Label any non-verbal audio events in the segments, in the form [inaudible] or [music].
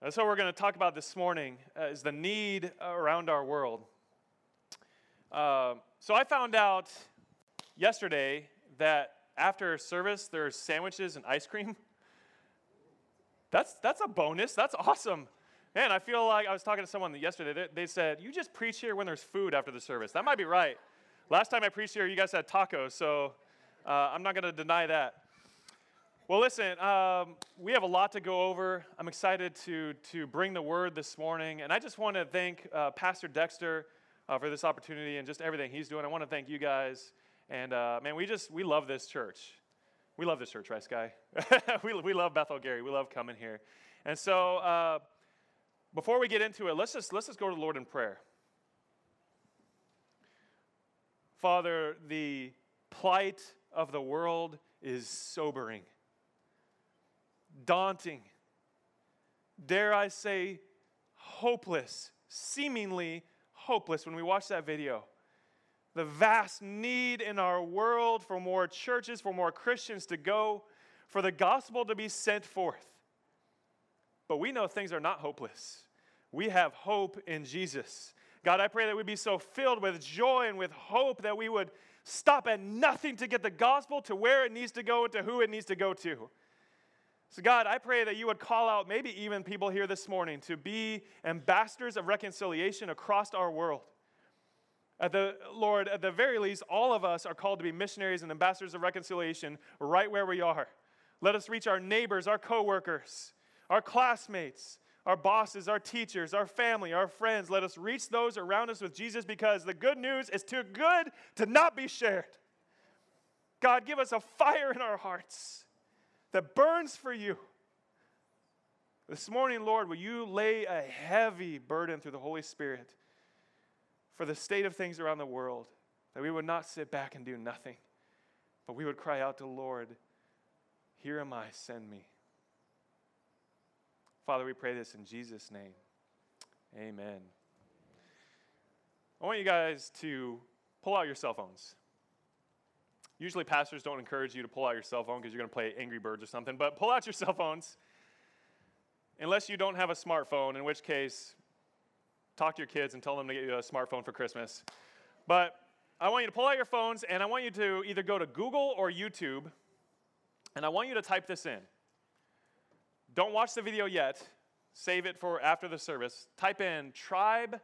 That's what we're going to talk about this morning uh, is the need around our world. Uh, so I found out yesterday that after service there's sandwiches and ice cream. [laughs] That's, that's a bonus. That's awesome. Man, I feel like I was talking to someone yesterday. They, they said, You just preach here when there's food after the service. That might be right. Last time I preached here, you guys had tacos, so uh, I'm not going to deny that. Well, listen, um, we have a lot to go over. I'm excited to, to bring the word this morning. And I just want to thank uh, Pastor Dexter uh, for this opportunity and just everything he's doing. I want to thank you guys. And uh, man, we just, we love this church. We love this church, right, Sky? [laughs] we, we love Bethel Gary. We love coming here. And so uh, before we get into it, let's just, let's just go to the Lord in prayer. Father, the plight of the world is sobering daunting, dare I say, hopeless, seemingly hopeless when we watch that video. The vast need in our world for more churches, for more Christians to go, for the gospel to be sent forth. But we know things are not hopeless. We have hope in Jesus. God, I pray that we'd be so filled with joy and with hope that we would stop at nothing to get the gospel to where it needs to go and to who it needs to go to. So, God, I pray that you would call out maybe even people here this morning to be ambassadors of reconciliation across our world. At the Lord, at the very least, all of us are called to be missionaries and ambassadors of reconciliation right where we are. Let us reach our neighbors, our coworkers, our classmates, our bosses, our teachers, our family, our friends. Let us reach those around us with Jesus because the good news is too good to not be shared. God, give us a fire in our hearts that burns for you. This morning, Lord, will you lay a heavy burden through the Holy Spirit for the state of things around the world, that we would not sit back and do nothing, but we would cry out to Lord, Here am I, send me. Father, we pray this in Jesus' name. Amen. I want you guys to pull out your cell phones. Usually, pastors don't encourage you to pull out your cell phone because you're going to play Angry Birds or something, but pull out your [laughs] cell phones. Unless you don't have a smartphone, in which case, talk to your kids and tell them to get you a smartphone for Christmas. But I want you to pull out your phones and I want you to either go to Google or YouTube and I want you to type this in. Don't watch the video yet, save it for after the service. Type in tribe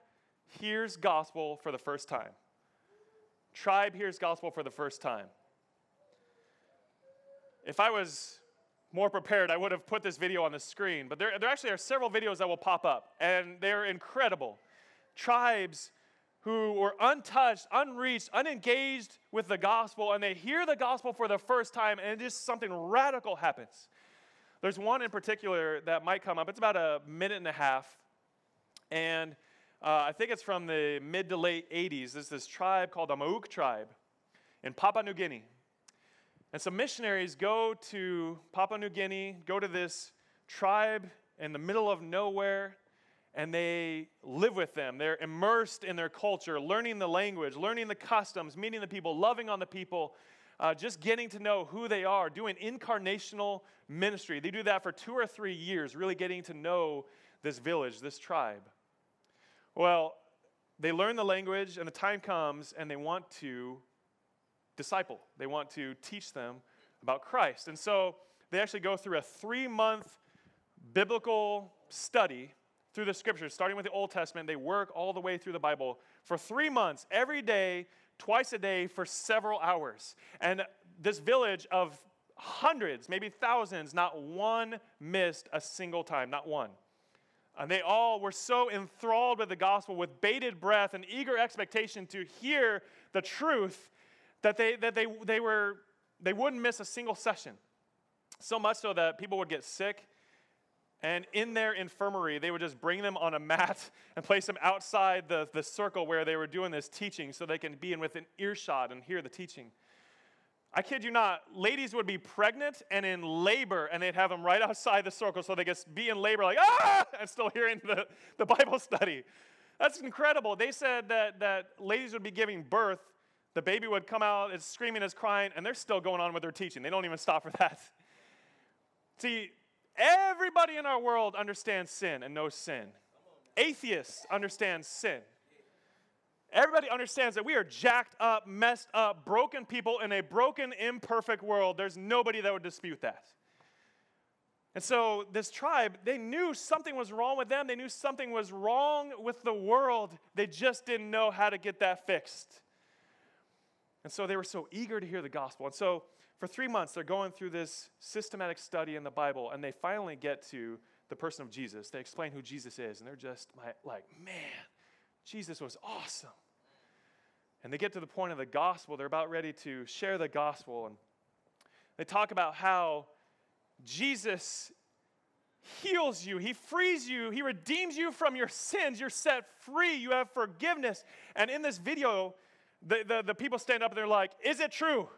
hears gospel for the first time. Tribe hears gospel for the first time. If I was more prepared, I would have put this video on the screen. But there, there actually are several videos that will pop up, and they're incredible. Tribes who were untouched, unreached, unengaged with the gospel, and they hear the gospel for the first time, and just something radical happens. There's one in particular that might come up. It's about a minute and a half, and uh, I think it's from the mid to late 80s. There's this tribe called the Mouk tribe in Papua New Guinea. And some missionaries go to Papua New Guinea, go to this tribe in the middle of nowhere, and they live with them. They're immersed in their culture, learning the language, learning the customs, meeting the people, loving on the people, uh, just getting to know who they are, doing incarnational ministry. They do that for two or three years, really getting to know this village, this tribe. Well, they learn the language, and the time comes, and they want to disciple. They want to teach them about Christ. And so they actually go through a three month biblical study through the scriptures, starting with the Old Testament. They work all the way through the Bible for three months, every day, twice a day, for several hours. And this village of hundreds, maybe thousands, not one missed a single time, not one. And they all were so enthralled with the gospel with bated breath and eager expectation to hear the truth that they, that they, they, were, they wouldn't miss a single session. So much so that people would get sick, and in their infirmary, they would just bring them on a mat [laughs] and place them outside the, the circle where they were doing this teaching so they can be in within earshot and hear the teaching. I kid you not, ladies would be pregnant and in labor, and they'd have them right outside the circle so they could be in labor, like, ah, [laughs] and still hearing the, the Bible [laughs] study. That's incredible. They said that, that ladies would be giving birth the baby would come out, it's screaming, it's crying, and they're still going on with their teaching. They don't even stop for [laughs] that. See, Everybody in our world understands sin and knows sin. Atheists understand sin. Everybody understands that we are jacked up, messed up, broken people in a broken, imperfect world. There's nobody that would dispute that. And so, this tribe, they knew something was wrong with them. They knew something was wrong with the world. They just didn't know how to get that fixed. And so, they were so eager to hear the gospel. And so, for three months, they're going through this systematic study in the Bible, and they finally get to the person of Jesus. They explain who Jesus is, and they're just like, man, Jesus was awesome. And they get to the point of the gospel. They're about ready to share the gospel, and they talk about how Jesus heals you, He frees you, He redeems you from your sins. You're set free, you have forgiveness. And in this video, the, the, the people stand up and they're like, Is it true?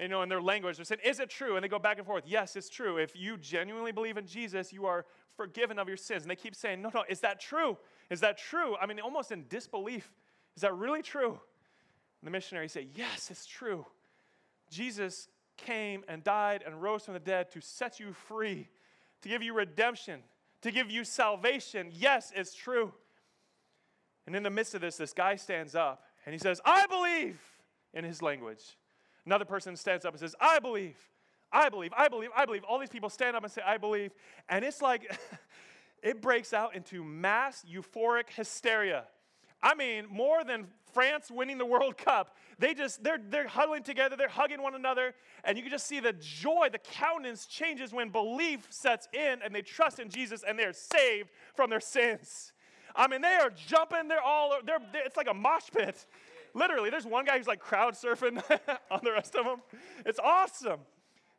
you know, in their language, they're saying, Is it true? And they go back and forth. Yes, it's true. If you genuinely believe in Jesus, you are forgiven of your sins. And they keep saying, No, no, is that true? Is that true? I mean, almost in disbelief. Is that really true? And the missionaries say, Yes, it's true. Jesus came and died and rose from the dead to set you free, to give you redemption, to give you salvation. Yes, it's true. And in the midst of this, this guy stands up and he says, I believe in his language. Another person stands up and says, I believe, I believe, I believe, I believe. All these people stand up and say, I believe. And it's like, [laughs] it breaks out into mass euphoric hysteria. I mean, more than France winning the World Cup. They just, they're, they're huddling together, they're hugging one another, and you can just see the joy, the countenance changes when belief sets in and they trust in Jesus and they're saved from their sins. I mean, they are jumping, they're all, they're, it's like a mosh pit. Literally, there's one guy who's like crowd surfing [laughs] on the rest of them. It's awesome.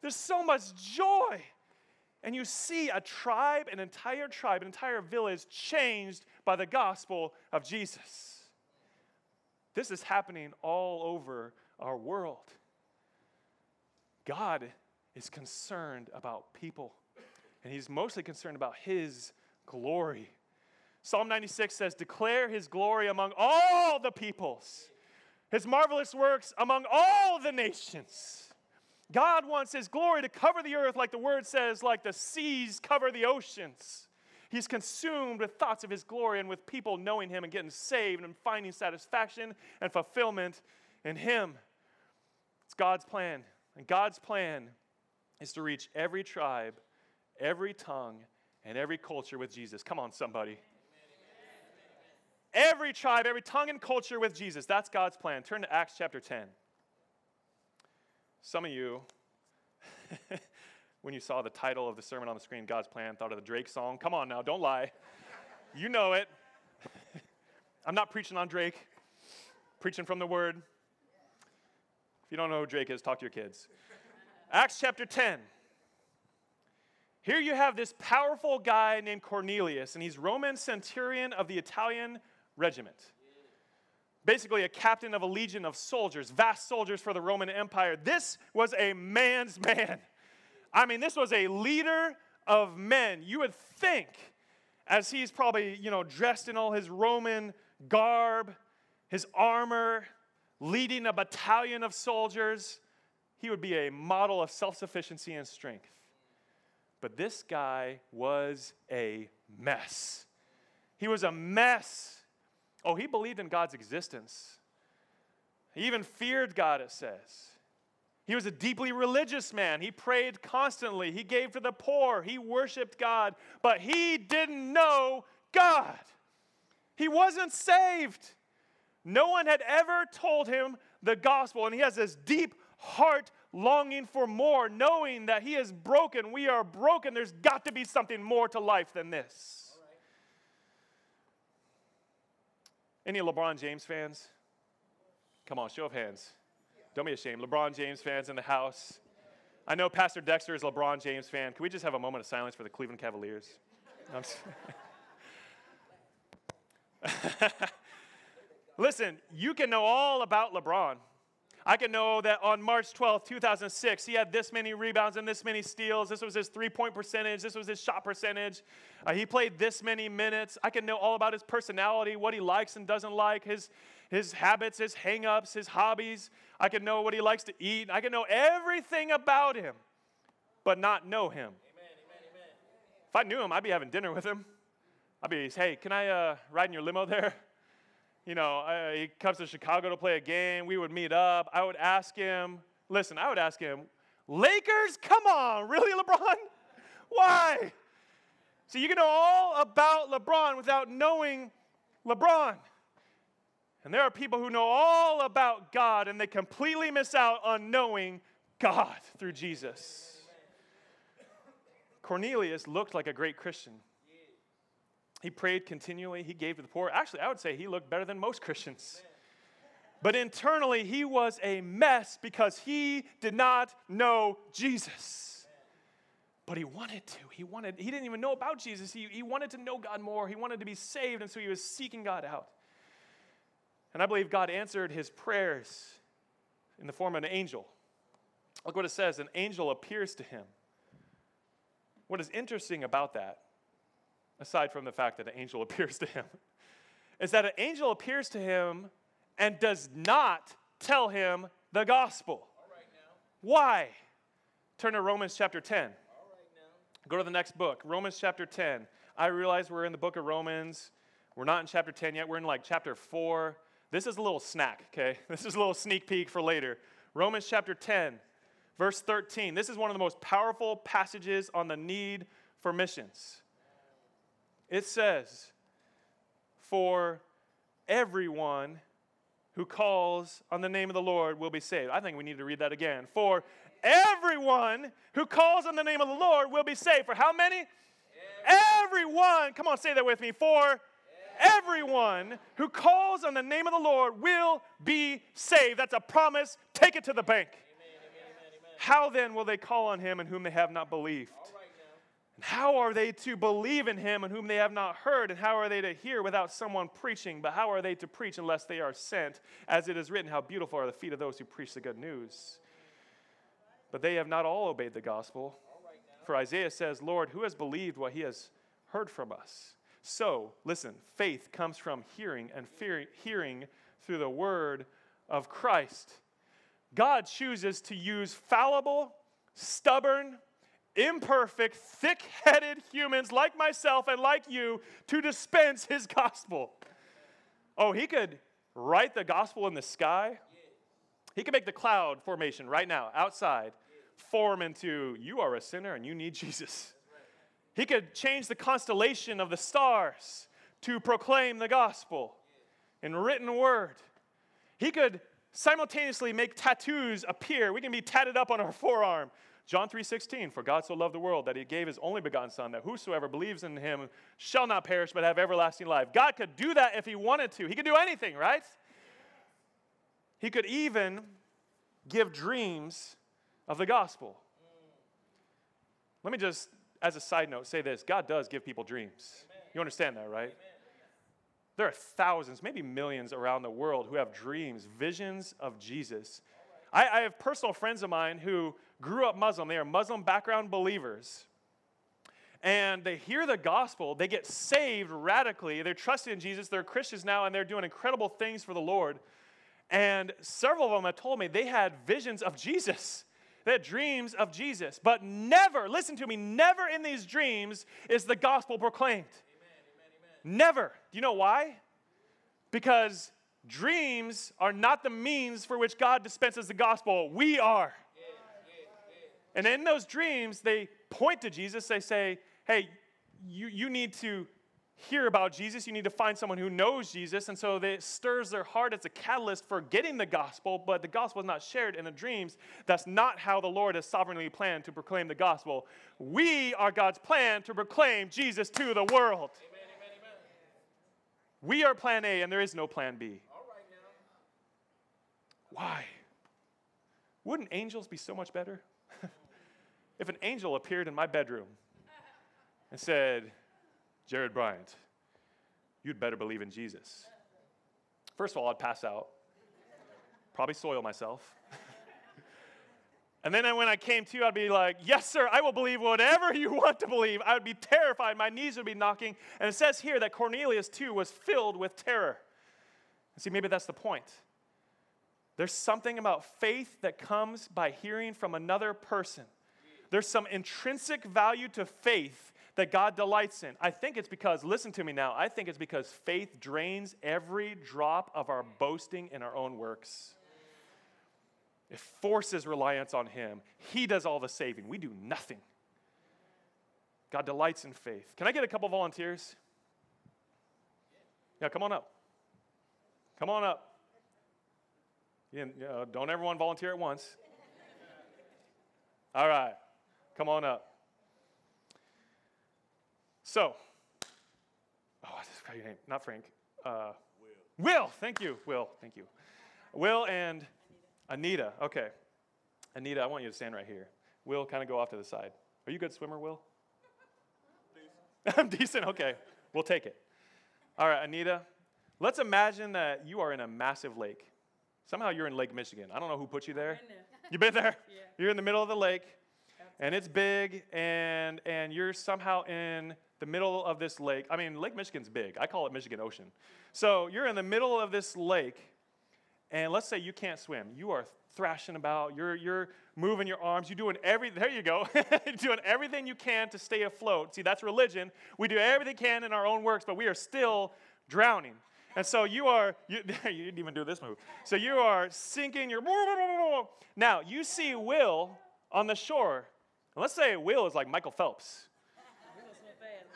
There's so much joy. And you see a tribe, an entire tribe, an entire village changed by the gospel of Jesus. This is happening all over our world. God is concerned about people, and He's mostly concerned about His glory. Psalm 96 says, Declare His glory among all the peoples, His marvelous works among all the nations. God wants His glory to cover the earth, like the word says, like the seas cover the oceans. He's consumed with thoughts of His glory and with people knowing Him and getting saved and finding satisfaction and fulfillment in Him. It's God's plan. And God's plan is to reach every tribe, every tongue, and every culture with Jesus. Come on, somebody. Every tribe, every tongue and culture with Jesus. That's God's plan. Turn to Acts chapter 10. Some of you, [laughs] when you saw the title of the sermon on the screen, God's Plan, thought of the Drake song. Come on now, don't lie. You know it. [laughs] I'm not preaching on Drake, preaching from the Word. If you don't know who Drake is, talk to your kids. Acts chapter 10. Here you have this powerful guy named Cornelius, and he's Roman centurion of the Italian regiment basically a captain of a legion of soldiers, vast soldiers for the Roman Empire. This was a man's man. I mean, this was a leader of men. You would think, as he's probably, you know, dressed in all his Roman garb, his armor, leading a battalion of soldiers, he would be a model of self sufficiency and strength. But this guy was a mess. He was a mess. Oh, he believed in God's existence. He even feared God, it says. He was a deeply religious man. He prayed constantly. He gave to the poor. He worshiped God. But he didn't know God. He wasn't saved. No one had ever told him the gospel. And he has this deep heart longing for more, knowing that he is broken. We are broken. There's got to be something more to life than this. Any LeBron James fans? Come on, show of hands. Don't be ashamed. LeBron James fans in the house. I know Pastor Dexter is a LeBron James fan. Can we just have a moment of silence for the Cleveland Cavaliers? [laughs] Listen, you can know all about LeBron. I can know that on March 12th, 2006, he had this many rebounds and this many steals. This was his three point percentage. This was his shot percentage. Uh, he played this many minutes. I can know all about his personality, what he likes and doesn't like, his, his habits, his hangups, his hobbies. I can know what he likes to eat. I can know everything about him, but not know him. If I knew him, I'd be having dinner with him. I'd be, hey, can I uh, ride in your limo there? You know, uh, he comes to Chicago to play a game. We would meet up. I would ask him, listen, I would ask him, Lakers? Come on, really, LeBron? [laughs] Why? So you can know all about LeBron without knowing LeBron. And there are people who know all about God and they completely miss out on knowing God through Jesus. Cornelius looked like a great Christian. He prayed continually, he gave to the poor. Actually, I would say he looked better than most Christians. But internally, he was a mess because he did not know Jesus. But he wanted to. He wanted, he didn't even know about Jesus. He, he wanted to know God more. He wanted to be saved, and so he was seeking God out. And I believe God answered his prayers in the form of an angel. Look what it says an angel appears to him. What is interesting about that aside from the fact that an angel [laughs] appears to him, is that an angel appears to him and does not tell him the gospel. Why? Turn to Romans chapter 10. Go to the next book, Romans chapter 10. I realize we're in the book of Romans. We're not in chapter 10 yet. We're in like chapter 4. This is a little snack, okay? [laughs] This is a little sneak peek for later. Romans chapter 10, verse 13. This is one of the most powerful passages on the need for missions. It says, For everyone who calls on the name of the Lord will be saved. I think we need to read that again. For everyone who calls on the name of the Lord will be saved. For how many? Everyone. Come on, say that with me. For everyone who calls on the name of the Lord will be saved. That's a promise. Take it to the bank. How then will they call on him in whom they have not believed? And how are they to believe in him in whom they have not heard? And how are they to hear without someone preaching? But how are they to preach unless they are sent? As it is written, How beautiful are the feet of those who preach the good news. But they have not all obeyed the gospel. For Isaiah says, Lord, who has believed what he has heard from us? So, listen, faith comes from hearing, and hearing through the word of Christ. God chooses to use fallible, stubborn, imperfect, thick headed humans like myself and like you to dispense his gospel. Oh, he could write the gospel in the sky. He could make the cloud formation right now, outside, form into you are a sinner and you need Jesus. He could change the constellation of the stars to proclaim the gospel in written word. He could simultaneously make tattoos appear. We can be tatted up on our forearm John 3:16, for God so loved the world that he gave his only begotten son that whosoever believes in him shall not perish but have everlasting life. God could do that if he wanted to. He could do anything, right? He could even give dreams of the gospel. Let me just as a side note say this, God does give people dreams. You understand that, right? There are thousands, maybe millions around the world who have dreams, visions of Jesus. I, I have personal friends of mine who grew up Muslim. They are Muslim background believers. And they hear the gospel, they get saved radically. They're trusting in Jesus, they're Christians now, and they're doing incredible things for the Lord. And several of them have told me they had visions of Jesus. They had dreams of Jesus. But never, listen to me, never in these dreams is the gospel proclaimed. Amen, amen, amen. Never. Do you know why? Because dreams are not the means for which God dispenses the gospel. We are. And in those dreams, they point to Jesus. They say, hey, you, you need to hear about Jesus. You need to find someone who knows Jesus. And so it stirs their heart. It's a catalyst for getting the gospel, but the gospel is not shared in the dreams. That's not how the Lord has sovereignly planned to proclaim the gospel. We are God's plan to proclaim Jesus to the world. Amen. We are plan A, and there is no plan B. Why? Wouldn't angels be so much better? If an angel appeared in my bedroom and said, Jared Bryant, you'd better believe in Jesus. First of all, I'd pass out, probably soil myself. and then when I came to, I'd be like, Yes, sir, I will believe whatever you want to believe. I would be terrified. My knees would be knocking. And it says here that Cornelius, too, was filled with terror. See, maybe that's the point. There's something about faith that comes by hearing from another person. There's some intrinsic value to faith that God delights in? I think it's because, listen to me now, I think it's because faith drains every drop of our boasting in our own works. It forces reliance on Him. He does all the saving, we do nothing. God delights in faith. Can I get a couple volunteers? Yeah, come on up. Come on up. You know, don't everyone volunteer at once. All right, come on up. So, oh, I just forgot your name. Not Frank. Uh, Will. Will, thank you. Will, thank you. Will and Anita. Okay. Anita, I want you to stand right here. Will, kind of go off to the side. Are you a good swimmer, Will? Decent. [laughs] I'm decent. Okay. We'll take it. All right, Anita, let's imagine that you are in a massive lake. Somehow you're in Lake Michigan. I don't know who put you there. You've been there? [laughs] Yeah. You're in the middle of the lake, and it's big, and, and you're somehow in the middle of this lake. I mean, Lake Michigan's big. I call it Michigan Ocean. So you're in the middle of this lake, and let's say you can't swim. You are thrashing about. You're, you're moving your arms. You're doing every, there you go. [laughs] you're doing everything you can to stay afloat. See, that's religion. We do everything we can in our own works, but we are still drowning. And so you are, you, [laughs] you didn't even do this move. So you are sinking, you're, [laughs] now you see Will on the shore. Let's say Will is like Michael Phelps.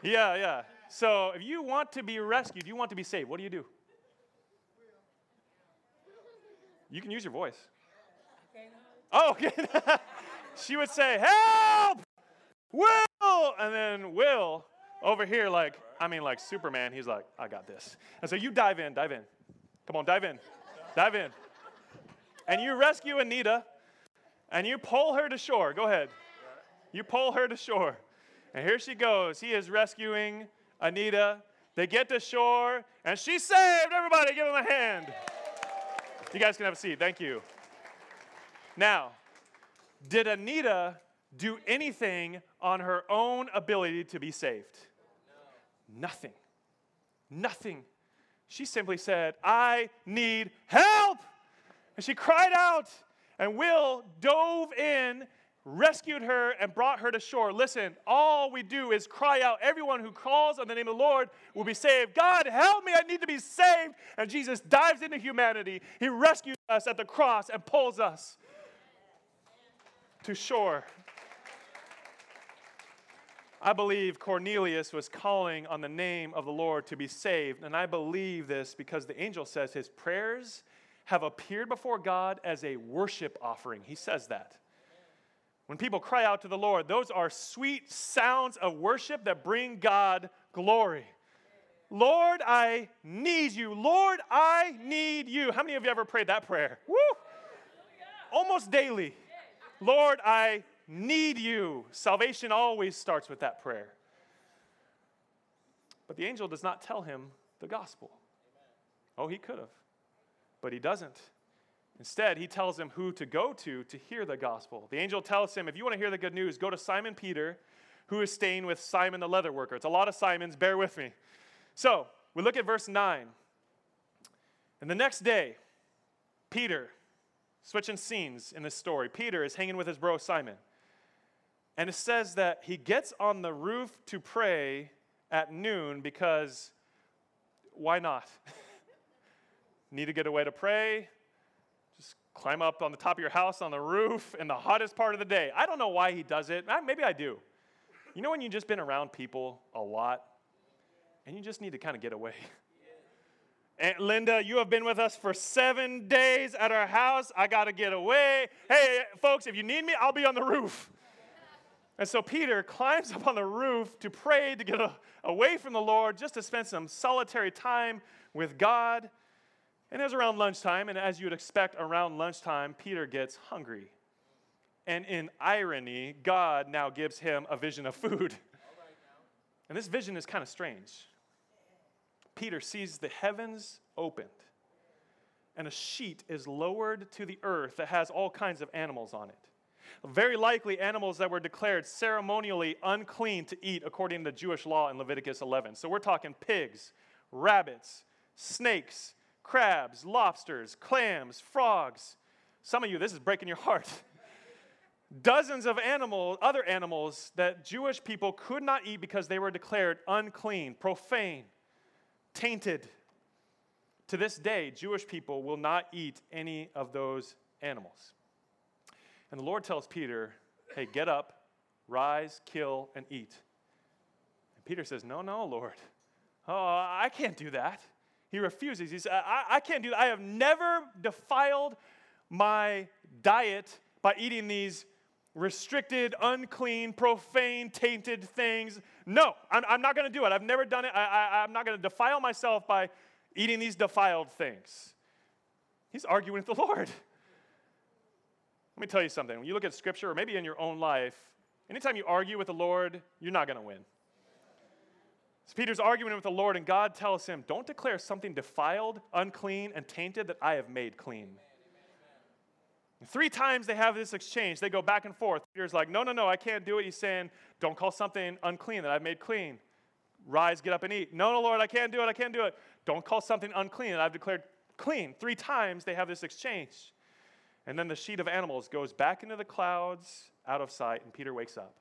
Yeah, yeah. So if you want to be rescued, you want to be saved, what do you do? You can use your voice. Oh, okay. [laughs] she would say, Help! Will! And then Will over here, like, I mean, like Superman, he's like, I got this. And so you dive in, dive in. Come on, dive in. Dive in. And you rescue Anita and you pull her to shore. Go ahead. You pull her to shore. And here she goes. He is rescuing Anita. They get to shore and she's saved. Everybody, give him a hand. You guys can have a seat. Thank you. Now, did Anita do anything on her own ability to be saved? Nothing. Nothing. She simply said, I need help. And she cried out, and Will dove in, rescued her, and brought her to shore. Listen, all we do is cry out. Everyone who calls on the name of the Lord will be saved. God, help me, I need to be saved. And Jesus dives into humanity. He rescues us at the cross and pulls us to shore. I believe Cornelius was calling on the name of the Lord to be saved. And I believe this because the angel says his prayers have appeared before God as a worship offering. He says that. When people cry out to the Lord, those are sweet sounds of worship that bring God glory. Lord, I need you. Lord, I need you. How many of you ever prayed that prayer? Woo! Almost daily. Lord, I need you. Salvation always starts with that prayer. But the angel does not tell him the gospel. Oh, he could have, but he doesn't. Instead, he tells him who to go to to hear the gospel. The angel tells him, if you want to hear the good news, go to Simon Peter, who is staying with Simon the leather worker. It's a lot of Simons, bear with me. So, we look at verse 9. And the next day, Peter, switching scenes in this story, Peter is hanging with his bro Simon. And it says that he gets on the roof to pray at noon because why not? [laughs] Need to get away to pray? Climb up on the top of your house on the roof in the hottest part of the day. I don't know why he does it. Ah, maybe I do. You know when you've just been around people a lot and you just need to kind of get away? [laughs] Aunt Linda, you have been with us for seven days at our house. I got to get away. Hey, folks, if you need me, I'll be on the roof. And so Peter climbs up on the roof to pray to get away from the Lord, just to spend some solitary time with God. And it was around lunchtime, and as you would expect around lunchtime, Peter gets hungry. And in irony, God now gives him a vision of food. And this vision is kind of strange. Peter sees the heavens opened, and a sheet is lowered to the earth that has all kinds of animals on it very likely animals that were declared ceremonially unclean to eat according to Jewish law in Leviticus 11. So we're talking pigs, rabbits, snakes, crabs, lobsters, clams, frogs. Some of you, this is breaking your heart. [laughs] dozens of animals, other animals that Jewish people could not eat because they were declared unclean, profane, tainted. To this day, Jewish people will not eat any of those animals. And the Lord tells Peter, hey, get up, rise, kill, and eat. And Peter says, no, no, Lord. Oh, I can't do that. He refuses. He says, I, I can't do that. I have never defiled my diet by eating these restricted, unclean, profane, tainted things. No, I'm, I'm not going to do it. I've never done it. I, I'm not going to defile myself by eating these defiled things. He's arguing with the Lord. Let me tell you something. When you look at Scripture, or maybe in your own life, anytime you argue with the Lord, you're not going to win. So Peter's arguing with the Lord, and God tells him, Don't declare something defiled, unclean, and tainted that I have made clean. Three times they have this exchange. They go back and forth. Peter's like, No, no, no, I can't do it. He's saying, Don't call something unclean that I've made clean. Rise, get up, and eat. No, no, Lord, I can't do it. I can't do it. Don't call something unclean that I've declared clean. Three times they have this exchange. And then the sheet of animals goes back into the clouds, out of sight, and Peter wakes up.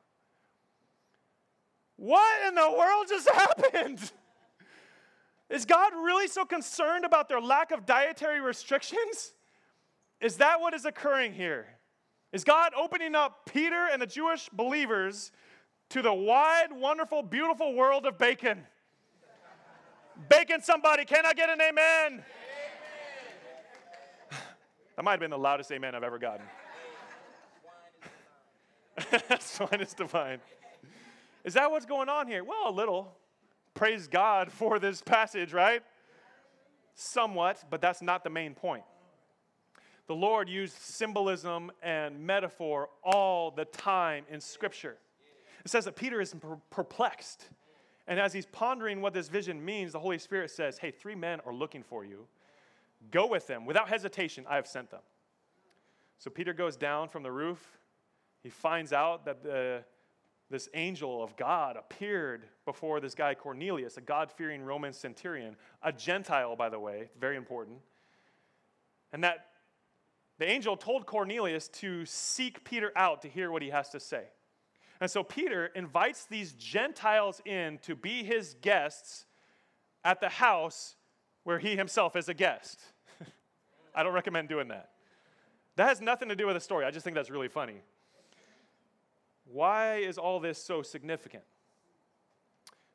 What in the world just [laughs] happened? Is God really so concerned about their lack of dietary restrictions? Is that what is occurring here? Is God opening up Peter and the Jewish believers to the wide, wonderful, beautiful world of bacon? bacon, somebody. Can I get an amen? amen. [laughs] that might have been the loudest amen I've ever gotten. [laughs] That's Swine is divine. Is that what's going on here? Well, a little. Praise God [laughs] for this passage, right? Somewhat, but that's not the main point. The Lord used symbolism and metaphor all the time in Scripture. It says that Peter is perplexed. And as he's pondering what this vision means, the Holy Spirit says, Hey, three men are looking for you. Go with them. Without hesitation, I have sent them. So Peter goes down from the roof. He finds out that the, this angel of God appeared before this guy Cornelius, a God fearing Roman centurion, a Gentile, by the way, very important. And that the angel told Cornelius to seek Peter out to hear what he has to say. And so Peter invites these Gentiles in to be his guests at the house where he himself is a guest. [laughs] I don't recommend doing that. That has nothing to do with the story. I just think that's really funny. Why is all this so significant?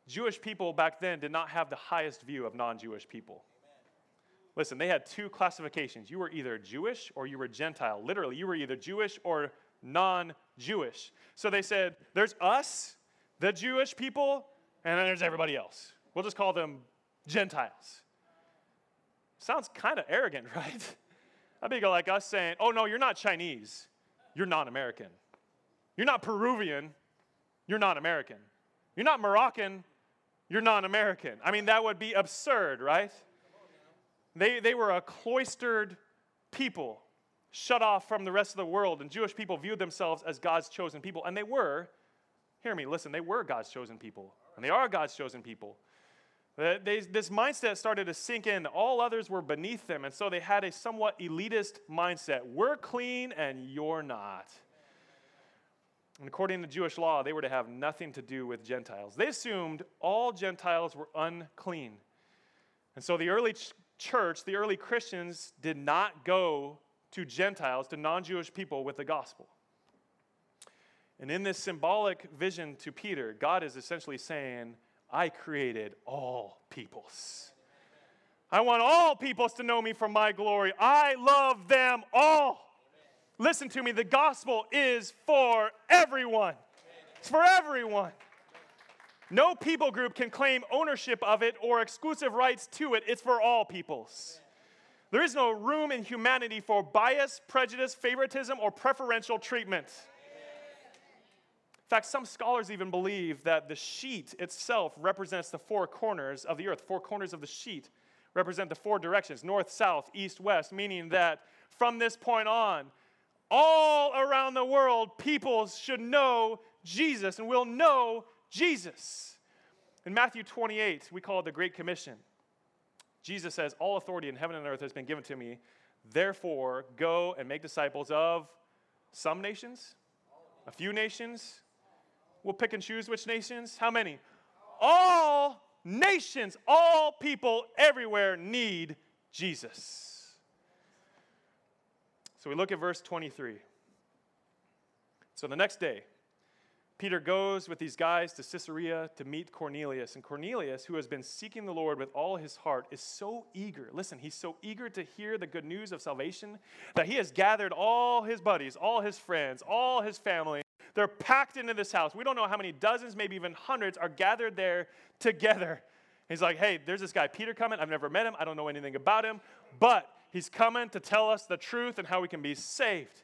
Jewish people back then did not have the highest view of non Jewish people. Listen, they had two classifications. You were either Jewish or you were Gentile. Literally, you were either Jewish or non Jewish. So they said, there's us, the Jewish people, and then there's everybody else. We'll just call them Gentiles. Sounds kind of arrogant, [laughs] right? That'd be like us saying, oh no, you're not Chinese, you're non American. You're not Peruvian, you're non American. You're not Moroccan, you're non American. I mean, that would be absurd, right? They, they were a cloistered people, shut off from the rest of the world, and Jewish people viewed themselves as God's chosen people. And they were, hear me, listen, they were God's chosen people, and they are God's chosen people. They, this mindset started to sink in. All others were beneath them, and so they had a somewhat elitist mindset. We're clean, and you're not. And according to Jewish law, they were to have nothing to do with Gentiles. They assumed all Gentiles were unclean. And so the early church, the early Christians did not go to Gentiles, to non Jewish people with the gospel. And in this symbolic vision to Peter, God is essentially saying, I created all peoples. I want all peoples to know me for my glory. I love them all. Listen to me, the gospel is for everyone. It's for everyone. No people group can claim ownership of it or exclusive rights to it. It's for all peoples. There is no room in humanity for bias, prejudice, favoritism, or preferential treatment. In fact, some scholars even believe that the sheet itself represents the four corners of the earth. Four corners of the sheet represent the four directions north, south, east, west, meaning that from this point on, all around the world, people should know Jesus and will know Jesus. In Matthew 28, we call it the Great Commission. Jesus says, All authority in heaven and earth has been given to me. Therefore, go and make disciples of some nations, A few nations? We'll pick and choose which nations. How many? All nations, all people everywhere need Jesus. So we look at verse 23. So the next day, Peter goes with these guys to Caesarea to meet Cornelius. And Cornelius, who has been seeking the Lord with all his heart, is so eager. Listen, he's so eager to hear the good news of salvation that he has gathered all his buddies, all his friends, all his family. They're packed into this house. We don't know how many dozens, maybe even hundreds, are gathered there together. He's like, hey, there's this guy, Peter, coming. I've never met him. I don't know anything about him, but he's coming to tell us the truth and how we can be saved.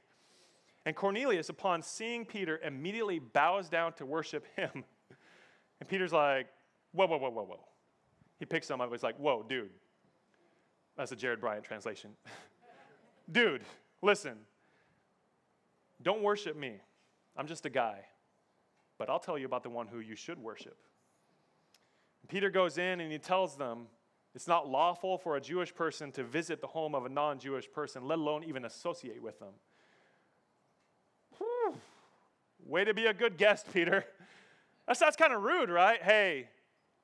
And Cornelius, upon seeing Peter, immediately bows down to worship him. And Peter's like, whoa, whoa, whoa, whoa, whoa. He picks him up. He's like, whoa, dude. That's a Jared Bryant translation. [laughs] dude, listen. Don't worship me. I'm just a guy. But I'll tell you about the one who you should worship. Peter goes in and he tells them it's not lawful for a Jewish person to visit the home of a non Jewish person, let alone even associate with them. Whew. Way to be a good guest, [laughs] Peter. That's, that's kind of rude, right? Hey,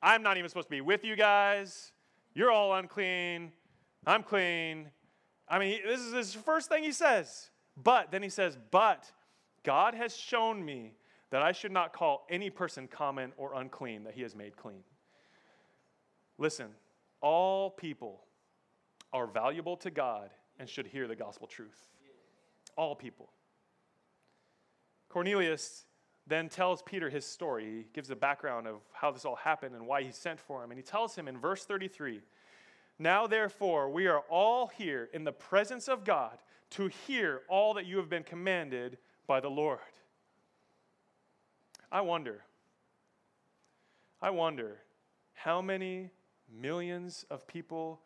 I'm not even supposed to be with you guys. You're all unclean. I'm clean. I mean, this is his first thing he says. But then he says, But God has shown me that I should not call any person common or unclean that he has made clean. Listen, all people are valuable to God and should hear the gospel truth. All people. Cornelius then tells Peter his story. He gives a background of how this all happened and why he sent for him. And he tells him in verse 33 Now, therefore, we are all here in the presence of God to hear all that you have been commanded by the Lord. I wonder, I wonder how many Millions of people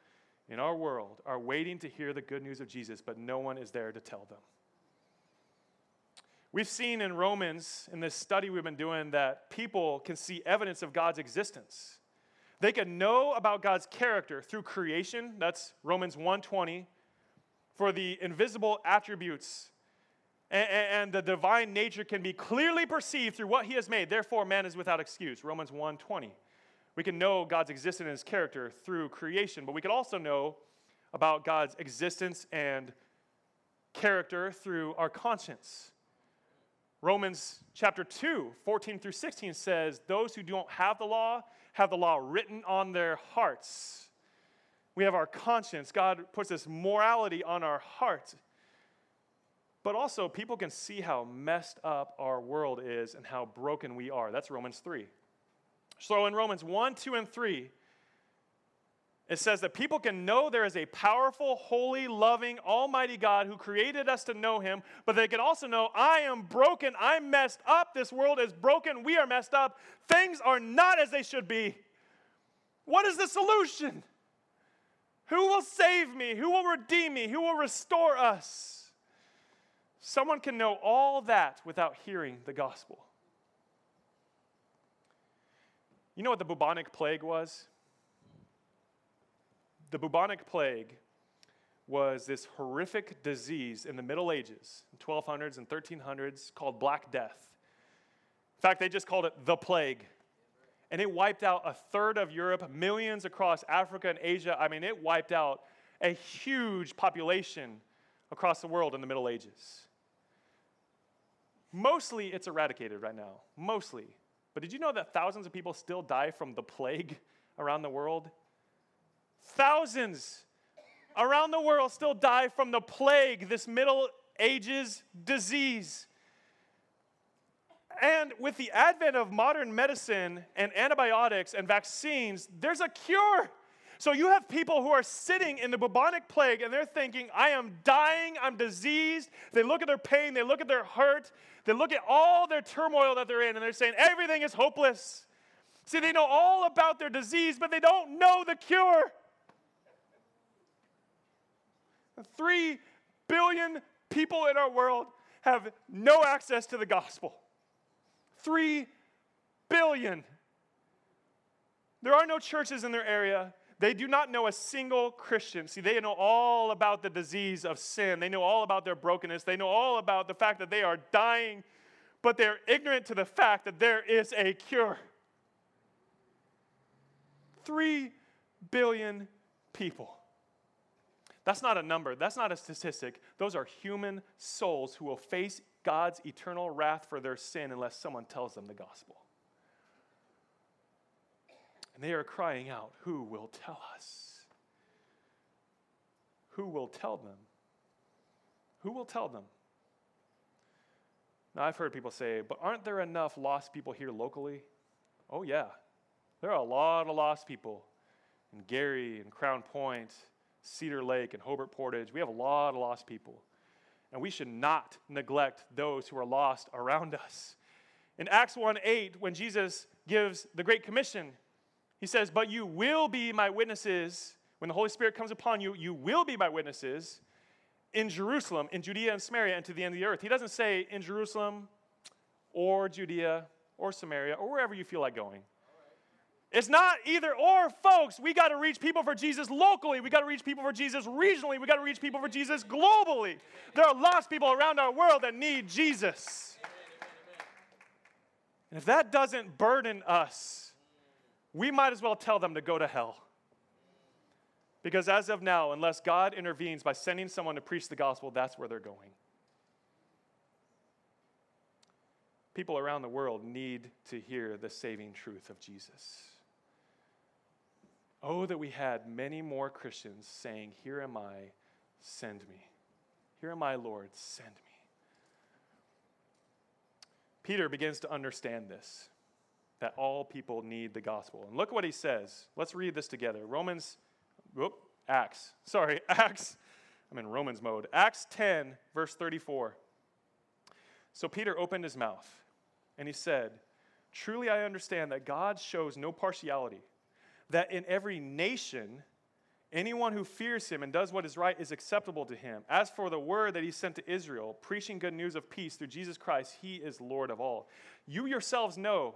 in our world are waiting to hear the good news of Jesus, but no one is there to tell them. We've seen in Romans, in this study we've been doing, that people can see evidence of God's existence. They can know about God's character through creation, that's Romans 1:20, for the invisible attributes and, the divine nature can be clearly perceived through what he has made. Therefore, man is without excuse. Romans 1:20. We can know God's existence and his character through creation, but we can also know about God's existence and character through our conscience. Romans chapter 2, 14 through 16 says, Those who don't have the law have the law written on their hearts. We have our conscience. God puts this morality on our hearts. But also, people can see how messed up our world is and how broken we are. That's Romans 3. So in Romans 1, 2, and 3, it says that people can know there is a powerful, holy, loving, almighty God who created us to know him, but they can also know I am broken, I'm messed up, this world is broken, we are messed up, things are not as they should be. What is the solution? Who will save me? Who will redeem me? Who will restore us? Someone can know all that without hearing the gospel. You know what the bubonic plague was? The bubonic plague was this horrific disease in the Middle Ages, 1200s and 1300s, called Black Death. In fact, they just called it the plague. And it wiped out a third of Europe, millions across Africa and Asia. I mean, it wiped out a huge population across the world in the Middle Ages. Mostly it's eradicated right now. Mostly. But did you know that thousands of people still die from the plague [laughs] around the world? Thousands around the world still die from the plague, this Middle Ages disease. And with the advent of modern medicine and antibiotics and vaccines, there's a cure. So you have people who are sitting in the bubonic plague and they're thinking, I am dying, I'm diseased. They look at their pain, they look at their hurt, they look at all their turmoil that they're in, and they're saying, everything is hopeless. See, they know all about their disease, but they don't know the cure. Three billion people in our world have no access to the gospel. Three billion. There are no churches in their area. They do not know a single Christian. See, they know all about the disease of sin. They know all about their brokenness. They know all about the fact that they are dying but they're ignorant to the fact that there is a cure. Three billion people. That's not a number, that's not a statistic. Those are human souls who will face God's eternal wrath for their sin unless someone tells them the gospel. And they are crying out, Who will tell us? Who will tell them? Who will tell them? Now, I've heard people say, but aren't there enough lost people here locally? Oh, yeah. There are a lot of lost people in Gary and Crown Point, Cedar Lake and Hobart Portage. We have a lot of lost people. And we should not neglect those who are lost around us. In Acts 1 8, when Jesus gives the Great Commission, he says, But you will be my witnesses. When the Holy Spirit comes upon you, you will be my witnesses in Jerusalem, in Judea and Samaria, and to the end of the earth. He doesn't say in Jerusalem or Judea or Samaria or wherever you feel like going. It's not either or, folks. We got to reach people for Jesus locally. We got to reach people for Jesus regionally. We got to reach people for Jesus globally. There are lost people around our world that need Jesus. And if that doesn't burden us, we might as well tell them to go to hell. Because as of now, unless God intervenes by sending someone to preach the gospel, that's where they're going. People around the world need to hear the saving truth of Jesus. Oh, that we had many more Christians saying, Here am I, send me. Here am I, Lord, send me. Peter begins to understand this, that all people need the gospel. And look what he says. Let's read this together. Romans, whoop, Acts. Sorry, [laughs] Acts. I'm in Romans mode. Acts 10, verse 34. So Peter opened his mouth and he said, Truly I understand that God shows no partiality that in every nation, anyone who fears him and does what is right is acceptable to him. As for the word that he sent to Israel, preaching good news of peace through Jesus Christ, he is Lord of all. You yourselves know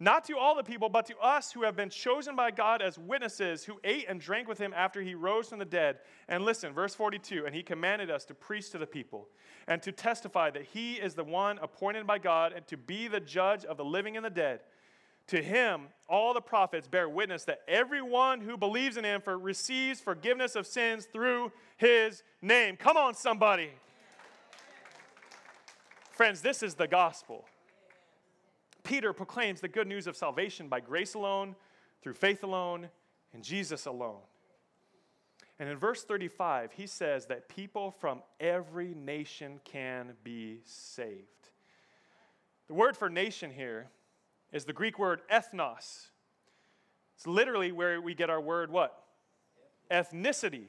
Not to all the people, but to us who have been chosen by God as witnesses, who ate and drank with him after he rose from the dead. And listen, verse 42 And he commanded us to preach to the people and to testify that he is the one appointed by God and to be the judge of the living and the dead. To him, all the prophets bear witness that everyone who believes in him for, receives forgiveness of sins through his name. Come on, somebody. Friends, this is the gospel. Peter proclaims the good news of salvation by grace alone, through faith alone, in Jesus alone. And in verse 35, he says that people from every nation can be saved. The word for nation here is the Greek word ethnos. It's literally where we get our word what? Ethnicity.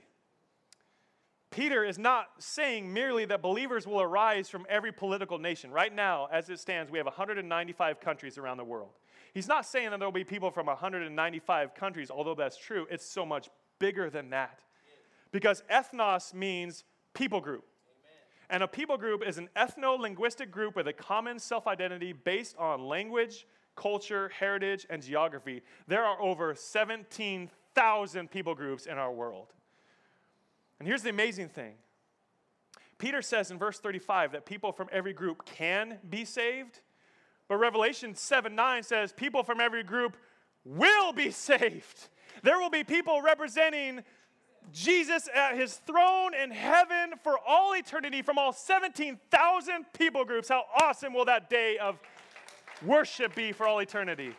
Peter is not saying merely that believers will arise from every political nation. Right now, as it stands, we have 195 countries around the world. He's not saying that there will be people from 195 countries, although that's true. It's so much bigger than that. Because ethnos means people group. And a people group is an ethno linguistic group with a common self identity based on language, culture, heritage, and geography, there are over 17,000 people groups in our world. And here's the amazing thing Peter says in verse 35 that people from every group can be saved, but Revelation 7 9 says people from every group will be [laughs] saved. There will be people representing Jesus at his throne in heaven for all eternity from all 17,000 people groups. How awesome will that day of worship be for all eternity.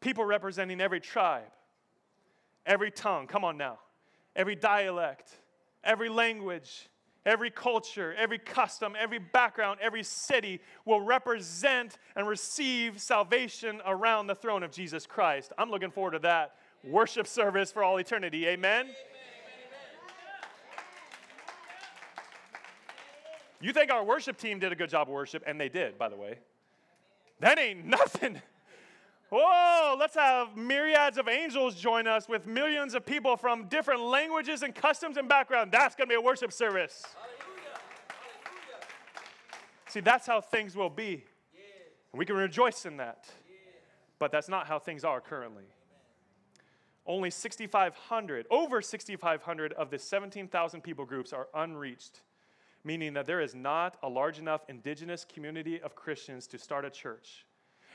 People representing every tribe, every tongue, come on now, every dialect, every language, every culture, every custom, every background, every city will represent and receive salvation around the throne of Jesus Christ. I'm looking forward to that worship service for all eternity. Amen. Amen. You think our worship team did a good job of worship, and they did, by the way. That ain't nothing. Whoa, let's have myriads of angels join us with millions of people from different languages and customs and background. That's going to be a worship service. Hallelujah. See, that's how things will be. Yeah. And we can rejoice in that. Yeah. But that's not how things are currently. Amen. Only 6,500, over 6,500 of the 17,000 people groups are unreached, meaning that there is not a large enough indigenous community of Christians to start a church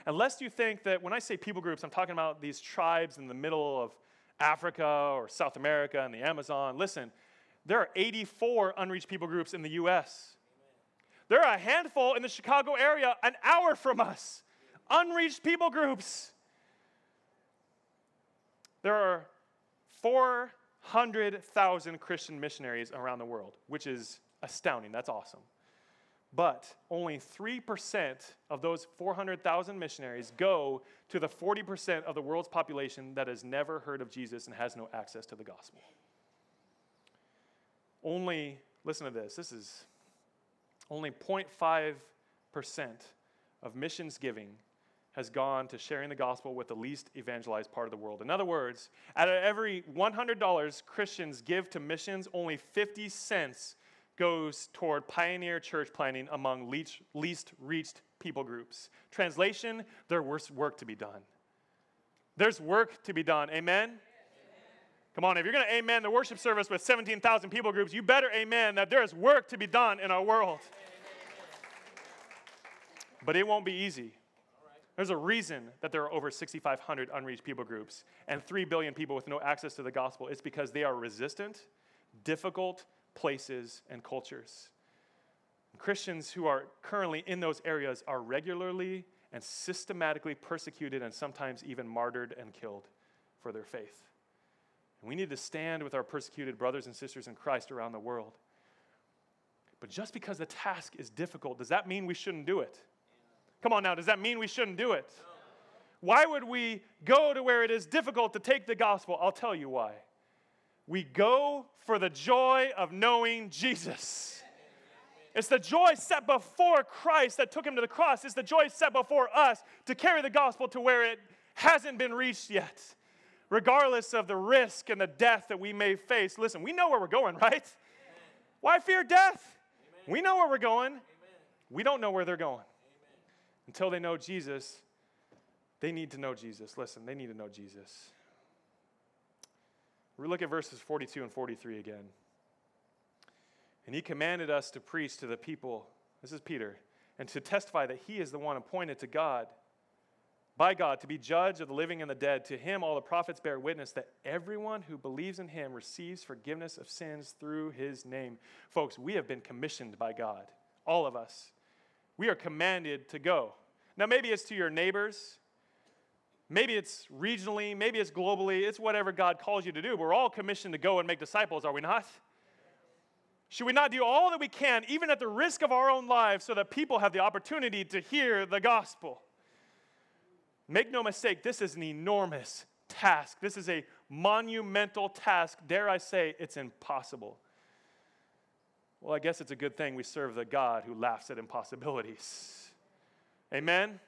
Unless you think that when I say people groups, I'm talking about these tribes in the middle of Africa or South America and the Amazon. Listen, there are 84 unreached people groups in the US. There are a handful in the Chicago area, an hour from us. Unreached people groups. There are 400,000 Christian missionaries around the world, which is astounding. That's awesome. But only 3% of those 400,000 missionaries go to the 40% of the world's population that has never heard of Jesus and has no access to the gospel. Only, listen to this, this is only 0.5% of missions giving has gone to sharing the gospel with the least evangelized part of the world. In other words, out of every $100 Christians give to missions, only 50 cents goes toward pioneer church planting among least, reached people groups. Translation, there's work to be done. There's work to be done. Amen? amen. Come on, if you're going to amen the worship service with 17,000 people groups, you better amen that there is work to be done in our world. But it won't be easy. There's a reason that there are over 6,500 unreached people groups and 3 billion people with no access to the gospel. It's because they are resistant, difficult, places, and cultures. Christians who are currently in those areas are regularly and systematically persecuted and sometimes even martyred and killed for their faith. And we need to stand with our persecuted brothers and sisters in Christ around the world. But just because the task is difficult, does that mean we shouldn't do it? Come on now, does that mean we shouldn't do it? Why would we go to where it is difficult to take the gospel? I'll tell you why. We go for the joy of knowing Jesus. It's the joy set before Christ that took him to the cross. It's the joy set before us to carry the gospel to where it hasn't been reached yet. Regardless of the risk and the death that we may face. Listen, we know where we're going, right? Why fear death? We know where we're going. We don't know where they're going. Until they know Jesus, they need to know Jesus. Listen, they need to know Jesus. We look at verses 42 and 43 again. And he commanded us to preach to the people, this is Peter, and to testify that he is the one appointed to God, by God, to be judge of the living and the dead. To him, all the prophets bear witness that everyone who believes in him receives forgiveness of sins through his name. Folks, we have been commissioned by God, all of us. We are commanded to go. Now, maybe it's to your neighbors, Maybe it's regionally, maybe it's globally, it's whatever God calls you to do. We're all commissioned to go and make disciples, are we not? Should we not do all that we can, even at the risk of our own lives, so that people have the opportunity to hear the gospel? Make no mistake, this is an enormous task. This is a monumental task. Dare I say, it's impossible. Well, I guess it's a good thing we serve the God who laughs at impossibilities. Amen?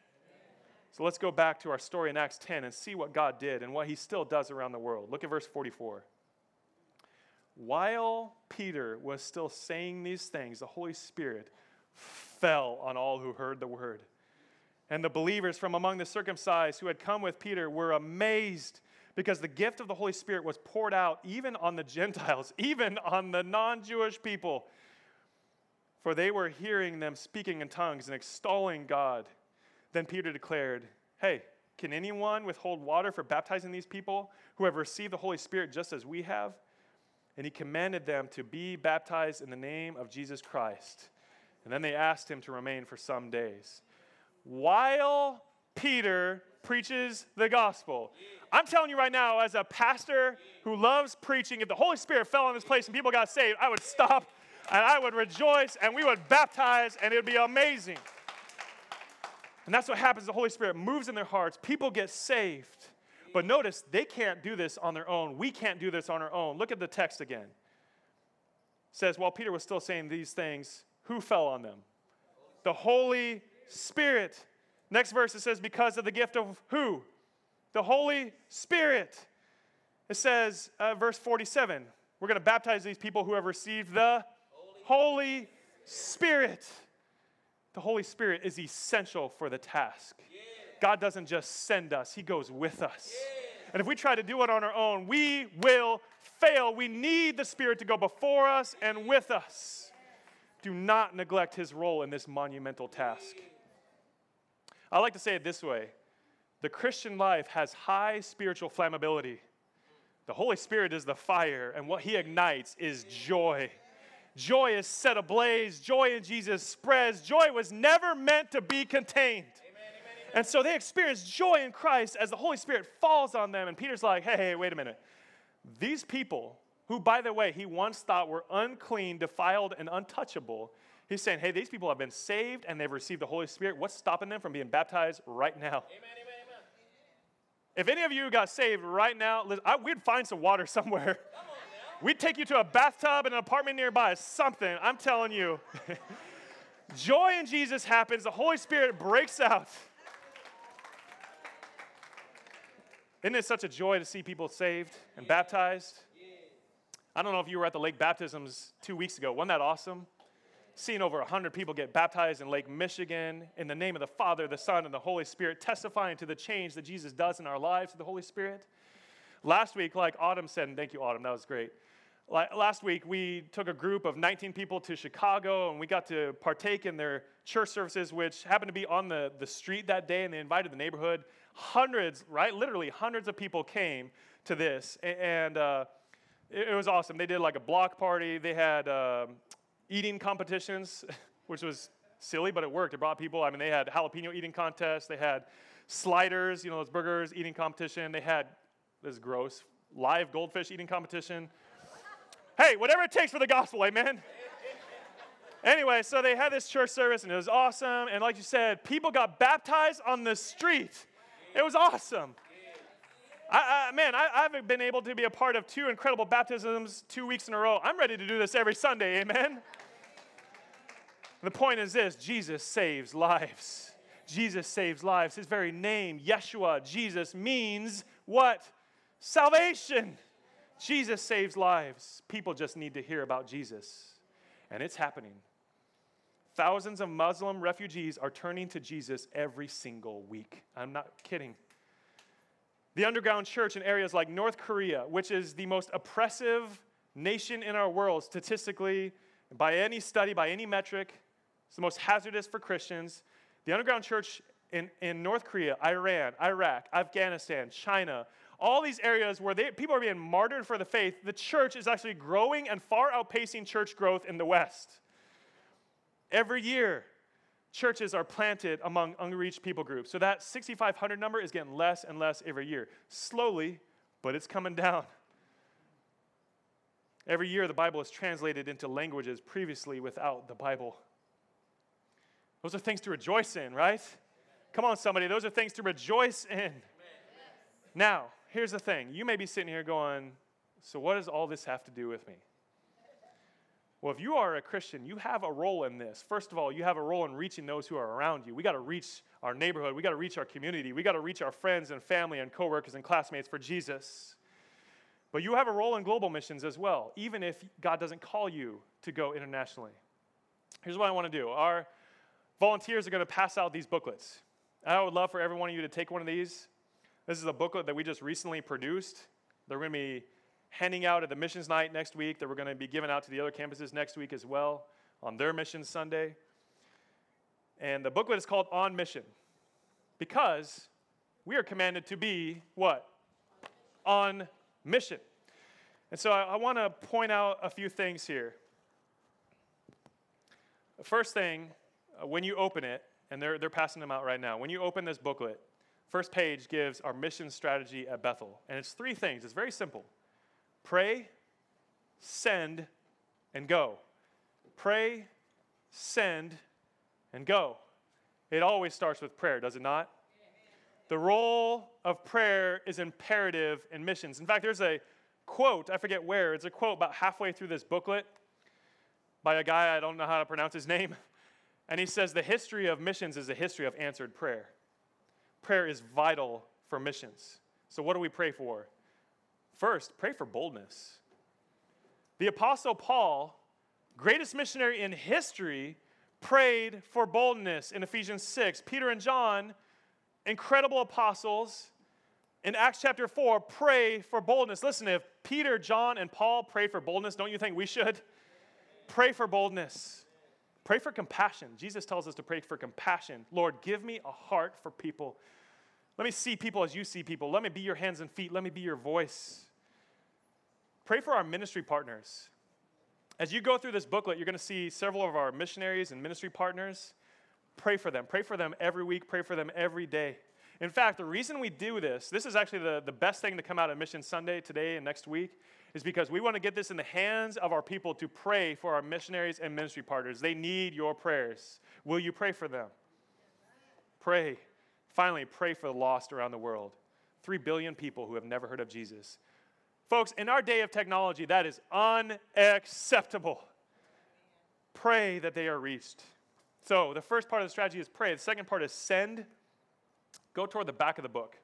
So let's go back to our story in Acts 10 and see what God did and what he still does around the world. Look at verse 44. While Peter was still saying these things, the Holy Spirit fell on all who heard the word. And the believers from among the circumcised who had come with Peter were amazed because the gift of the Holy Spirit was poured out even on the [laughs] Gentiles, even on the non Jewish people. For they were hearing them speaking in tongues and extolling God. Then Peter declared, Hey, can anyone withhold water for baptizing these people who have received the Holy Spirit just as we have? And he commanded them to be baptized in the name of Jesus Christ. And then they asked him to remain for some days. While Peter preaches the gospel. I'm telling you right now, as a pastor who loves preaching, if the Holy Spirit fell on this place and people got saved, I would stop and I would rejoice and we would baptize and it would be amazing. And that's what happens. The Holy Spirit moves in their hearts. People get saved. But notice, they can't do this on their own. We can't do this on our own. Look at the text again. It says, While Peter was still saying these things, who fell on them? The Holy Spirit. Next verse it says, because of the gift of who? The Holy Spirit. It says, uh, verse 47, we're going to baptize these people who have received the Holy, Holy Spirit. The Holy Spirit is essential for the task. Yeah. God doesn't just send us, He goes with us. Yeah. And if we try to do it on our own, we will fail. We need the Spirit to go before us and with us. Do not neglect His role in this monumental task. I like to say it this way the Christian life has high spiritual flammability. The Holy Spirit is the fire, and what He ignites is joy. Joy is set ablaze. Joy in Jesus spreads. Joy was never meant to be contained. And so they experience joy in Christ as the Holy Spirit falls on them. And Peter's like, hey, hey, wait a minute. These people, who, by the way, he once thought were unclean, defiled, and untouchable, he's saying, hey, these people have been saved and they've received the Holy Spirit. What's stopping them from being baptized right now? Amen, amen, amen. If any of you got saved right now, I, we'd find some water [laughs] somewhere. We'd take you to a bathtub in an apartment nearby, something. I'm telling you. [laughs] Joy in Jesus happens, the Holy Spirit breaks out. Isn't it such a joy to see people saved and baptized? I don't know if you were at the lake baptisms two weeks ago. Wasn't that awesome? Seeing over 100 people get baptized in Lake Michigan in the name of the Father, the Son, and the Holy Spirit, testifying to the change that Jesus does in our lives through the Holy Spirit. Last week, like Autumn said, and thank you, Autumn, that was great. Last week, we took a group of 19 people to Chicago and we got to partake in their church services, which happened to be on the, the street that day, and they invited the neighborhood. Hundreds, right? Literally, hundreds of people came to this, and uh, it, it, was awesome. They did like a block party, they had uh, eating competitions, [laughs] which was silly, but it worked. It brought people. I mean, they had jalapeno eating contests, they had sliders, you know, those burgers eating competition, they had this gross live goldfish eating competition. Hey, whatever it takes for the gospel, amen. anyway, so they had this church service and it was awesome. And like you said, people got baptized on the street. It was awesome. I, I, man, I, I've been able to be a part of two incredible baptisms two weeks in a row. I'm ready to do this every Sunday, amen. The point is this Jesus saves lives. Jesus saves lives. His very name, Yeshua, Jesus, means what? Salvation. Jesus saves lives. People just need to hear about Jesus. And it's happening. Thousands of Muslim refugees are turning to Jesus every single week. I'm not kidding. The underground church in areas like North Korea, which is the most oppressive nation in our world statistically, by any study, by any metric, it's the most hazardous for Christians. The underground church in, in North Korea, Iran, Iraq, Afghanistan, China, all these areas where they, people are being martyred for the faith, the church is actually growing and far outpacing church growth in the West. Every year, churches are planted among unreached people groups. So that 6,500 number is getting less and less every year. Slowly, but it's coming down. Every year, the Bible is translated into languages previously without the Bible. Those are things to rejoice in, right? Come on, somebody. Those are things to rejoice in. Now, here's the thing you may be sitting here going, So, what does all this have to do with me? Well, if you are a Christian, you have a role in this. First of all, you have a role in reaching those who are around you. We got to reach our neighborhood, we got to reach our community, we got to reach our friends and family and coworkers and classmates for Jesus. But you have a role in global missions as well, even if God doesn't call you to go internationally. Here's what I want to do our volunteers are going to pass out these booklets. I would love for every one of you to take one of these this is a booklet that we just recently produced. They're going to be handing out at the missions night next week, that we're going to be giving out to the other campuses next week as well on their mission Sunday. And the booklet is called On Mission because we are commanded to be what? On mission. And so I, I want to point out a few things here. The first thing, uh, when you open it, and they're, they're passing them out right now, when you open this booklet, First page gives our mission strategy at Bethel. And it's three things. It's very simple pray, send, and go. Pray, send, and go. It always starts with prayer, does it not? The role of prayer is imperative in missions. In fact, there's a quote, I forget where, it's a quote about halfway through this booklet. by a guy, I don't know how to pronounce his name. [laughs] And he says the history of missions is a history of answered prayer. Prayer is vital for missions. So, what do we pray for? First, pray for boldness. The Apostle Paul, greatest missionary in history, prayed for boldness in Ephesians 6. Peter and John, incredible apostles, in Acts chapter 4, pray for boldness. Listen, if Peter, John, and Paul prayed for boldness, don't you think we should? Pray for boldness. Pray for compassion. Jesus tells us to pray for compassion. Lord, give me a heart for people. Let me see people as you see people. Let me be your hands and feet. Let me be your voice. Pray for our ministry partners. As you go through this booklet, you're going to see several of our missionaries and ministry partners. Pray for them. Pray for them every week. Pray for them every day. In fact, the reason we do this, this is actually the, the best thing to come out of Mission Sunday today and next week, is because we want to get this in the hands of our people to pray for our missionaries and ministry partners. They need your prayers. Will you pray for them? Pray. Finally, pray for the lost around the world. Three billion people who have never heard of Jesus. Folks, in our day of technology, that is unacceptable. Pray that they are reached. So, the first part of the strategy is pray. The second part is send. Go toward the back of the book.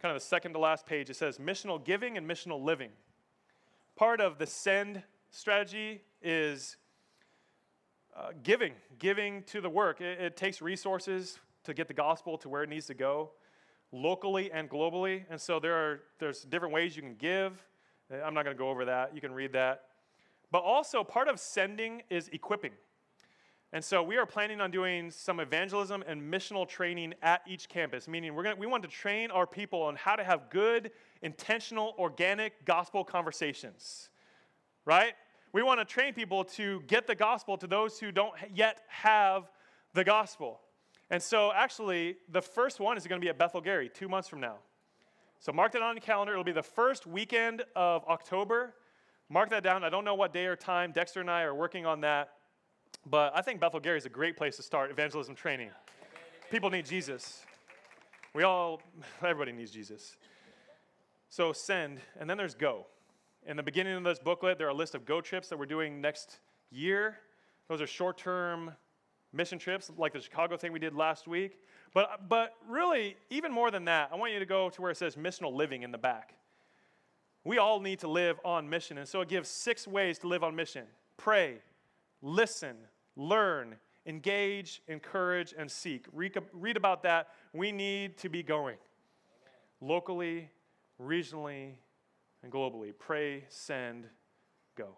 Kind of the second to last page, it says missional giving and missional living. Part of the send strategy is uh, giving, giving to the work. It, it takes resources to get the gospel to where it needs to go, locally and globally. And so there are there's different ways you can give. I'm not going to go over that. You can read that. But also, part of sending is equipping. And so we are planning on doing some evangelism and missional training at each campus, meaning we're gonna, we want to train our people on how to have good, intentional, organic gospel conversations, right? We want to train people to get the gospel to those who don't yet have the gospel. And so, actually, the first one is going to be at Bethel Gary two months from now. So, mark that on your calendar. It'll be the first weekend of October. Mark that down. I don't know what day or time. Dexter and I are working on that. But I think Bethel Gary is a great place to start evangelism training. People need Jesus. We all, [laughs] everybody needs Jesus. So send, and then there's go. In the beginning of this booklet, there are a list of go trips that we're doing next year. Those are short term mission trips, like the Chicago thing we did last week. But, but really, even more than that, I want you to go to where it says missional living in the back. We all need to live on mission, and so it gives six ways to live on mission pray, listen, learn, engage, encourage, and seek. Read, about that. We need to be going locally, regionally, and globally. Pray, send, go.